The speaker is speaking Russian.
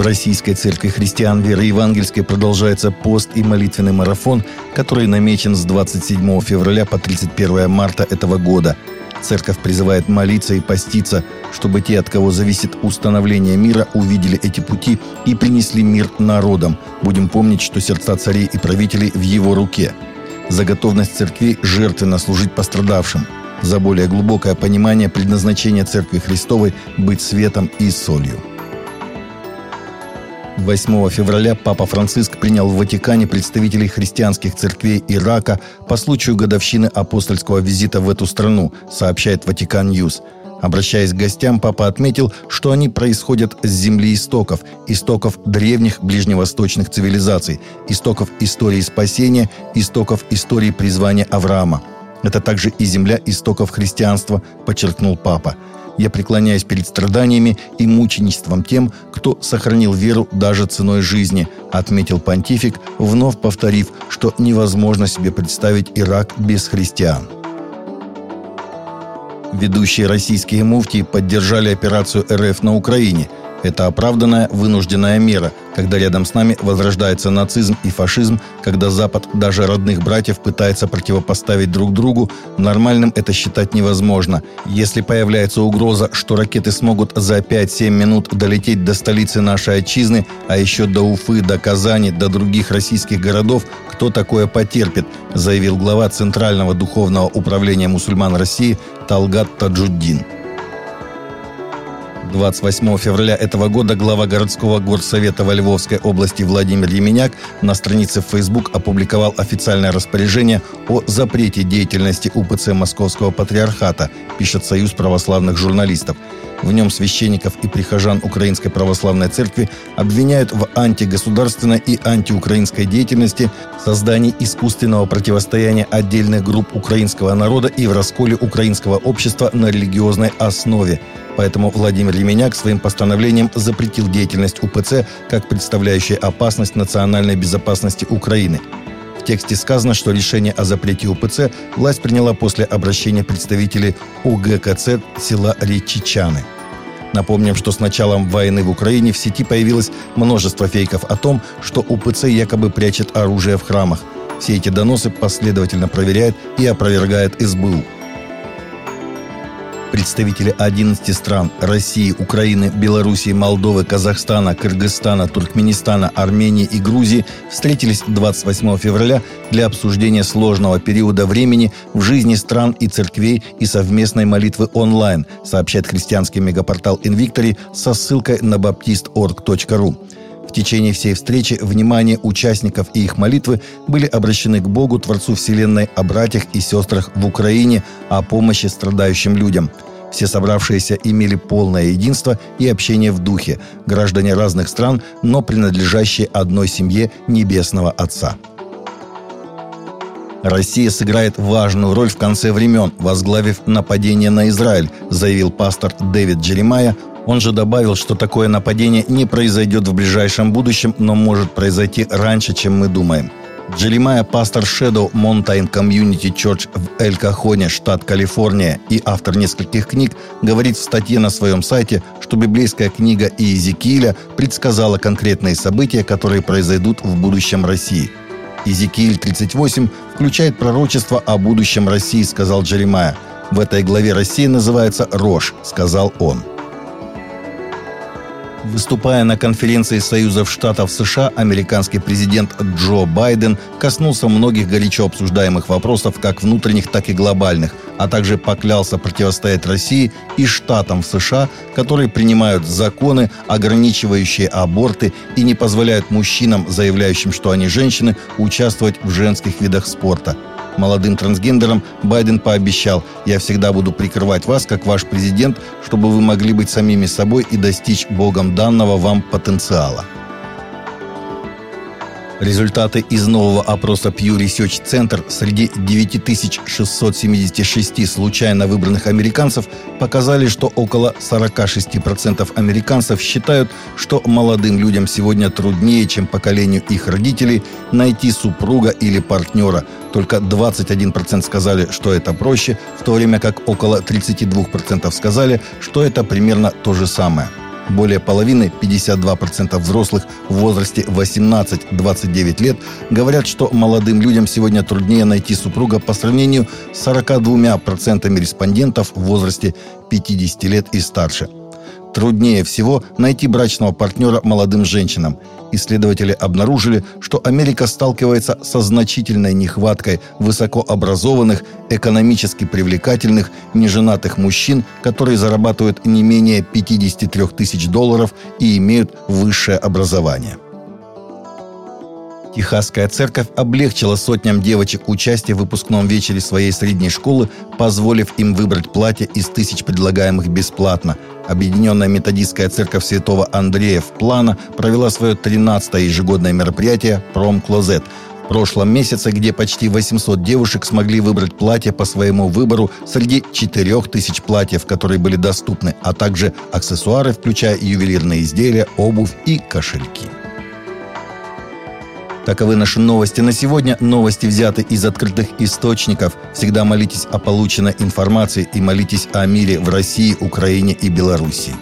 В Российской Церкви Христиан Веры Евангельской продолжается пост и молитвенный марафон, который намечен с 27 февраля по 31 марта этого года. Церковь призывает молиться и поститься, чтобы те, от кого зависит установление мира, увидели эти пути и принесли мир народам. Будем помнить, что сердца царей и правителей в его руке. За готовность церквей жертвенно служить пострадавшим. За более глубокое понимание предназначения Церкви Христовой быть светом и солью. 8 февраля Папа Франциск принял в Ватикане представителей христианских церквей Ирака по случаю годовщины апостольского визита в эту страну, сообщает Vatican News. Обращаясь к гостям, папа отметил, что они происходят с земли истоков, истоков древних ближневосточных цивилизаций, истоков истории спасения, истоков истории призвания Авраама. Это также и земля истоков христианства, подчеркнул папа. Я преклоняюсь перед страданиями и мученичеством тем, кто сохранил веру даже ценой жизни, отметил понтифик, вновь повторив, что невозможно себе представить Ирак без христиан. Ведущие российские муфтии поддержали операцию РФ на Украине – это оправданная вынужденная мера, когда рядом с нами возрождается нацизм и фашизм, когда Запад даже родных братьев пытается противопоставить друг другу, нормальным это считать невозможно. Если появляется угроза, что ракеты смогут за 5-7 минут долететь до столицы нашей отчизны, а еще до Уфы, до Казани, до других российских городов, кто такое потерпит, заявил глава Центрального духовного управления мусульман России Талгат Таджуддин. 28 февраля этого года глава городского горсовета во Львовской области Владимир Еменяк на странице в Facebook опубликовал официальное распоряжение о запрете деятельности УПЦ Московского Патриархата, пишет Союз православных журналистов. В нем священников и прихожан Украинской Православной Церкви обвиняют в антигосударственной и антиукраинской деятельности, создании искусственного противостояния отдельных групп украинского народа и в расколе украинского общества на религиозной основе. Поэтому Владимир Еменяк своим постановлением запретил деятельность УПЦ как представляющая опасность национальной безопасности Украины. В тексте сказано, что решение о запрете УПЦ власть приняла после обращения представителей УГКЦ села Речичаны. Напомним, что с началом войны в Украине в сети появилось множество фейков о том, что УПЦ якобы прячет оружие в храмах. Все эти доносы последовательно проверяет и опровергает СБУ. Представители 11 стран – России, Украины, Белоруссии, Молдовы, Казахстана, Кыргызстана, Туркменистана, Армении и Грузии – встретились 28 февраля для обсуждения сложного периода времени в жизни стран и церквей и совместной молитвы онлайн, сообщает христианский мегапортал «Инвиктори» со ссылкой на baptist.org.ru. В течение всей встречи внимание участников и их молитвы были обращены к Богу, Творцу Вселенной, о братьях и сестрах в Украине, о помощи страдающим людям. Все собравшиеся имели полное единство и общение в духе, граждане разных стран, но принадлежащие одной семье Небесного Отца. Россия сыграет важную роль в конце времен, возглавив нападение на Израиль, заявил пастор Дэвид Джеремая, он же добавил, что такое нападение не произойдет в ближайшем будущем, но может произойти раньше, чем мы думаем. Джеремайя пастор Shadow Mountain Community Church в Эль-Кахоне, штат Калифорния, и автор нескольких книг, говорит в статье на своем сайте, что библейская книга Иезекииля предсказала конкретные события, которые произойдут в будущем России. Иезекииль 38 включает пророчество о будущем России, сказал Джеремайя. В этой главе Россия называется «Рожь», сказал он. Выступая на конференции Союзов Штатов США, американский президент Джо Байден коснулся многих горячо обсуждаемых вопросов, как внутренних, так и глобальных, а также поклялся противостоять России и штатам в США, которые принимают законы, ограничивающие аборты и не позволяют мужчинам, заявляющим, что они женщины, участвовать в женских видах спорта – Молодым трансгендерам Байден пообещал, я всегда буду прикрывать вас, как ваш президент, чтобы вы могли быть самими собой и достичь Богом данного вам потенциала. Результаты из нового опроса Pew Research Center среди 9676 случайно выбранных американцев показали, что около 46% американцев считают, что молодым людям сегодня труднее, чем поколению их родителей, найти супруга или партнера. Только 21% сказали, что это проще, в то время как около 32% сказали, что это примерно то же самое – Более половины, 52% взрослых в возрасте 18-29 лет, говорят, что молодым людям сегодня труднее найти супруга по сравнению с 42% респондентов в возрасте 50 лет и старше – Труднее всего найти брачного партнера молодым женщинам. Исследователи обнаружили, что Америка сталкивается со значительной нехваткой высокообразованных, экономически привлекательных, неженатых мужчин, которые зарабатывают не менее 53 тысяч долларов и имеют высшее образование. Техасская церковь облегчила сотням девочек участие в выпускном вечере своей средней школы, позволив им выбрать платье из тысяч предлагаемых бесплатно. Объединенная методистская церковь святого Андрея в Плана провела свое 13-е ежегодное мероприятие «Пром Клозет», в прошлом месяце, где почти 800 девушек смогли выбрать платье по своему выбору среди 4000 платьев, которые были доступны, а также аксессуары, включая ювелирные изделия, обувь и кошельки. Таковы наши новости на сегодня. Новости взяты из открытых источников. Всегда молитесь о полученной информации и молитесь о мире в России, Украине и Белоруссии.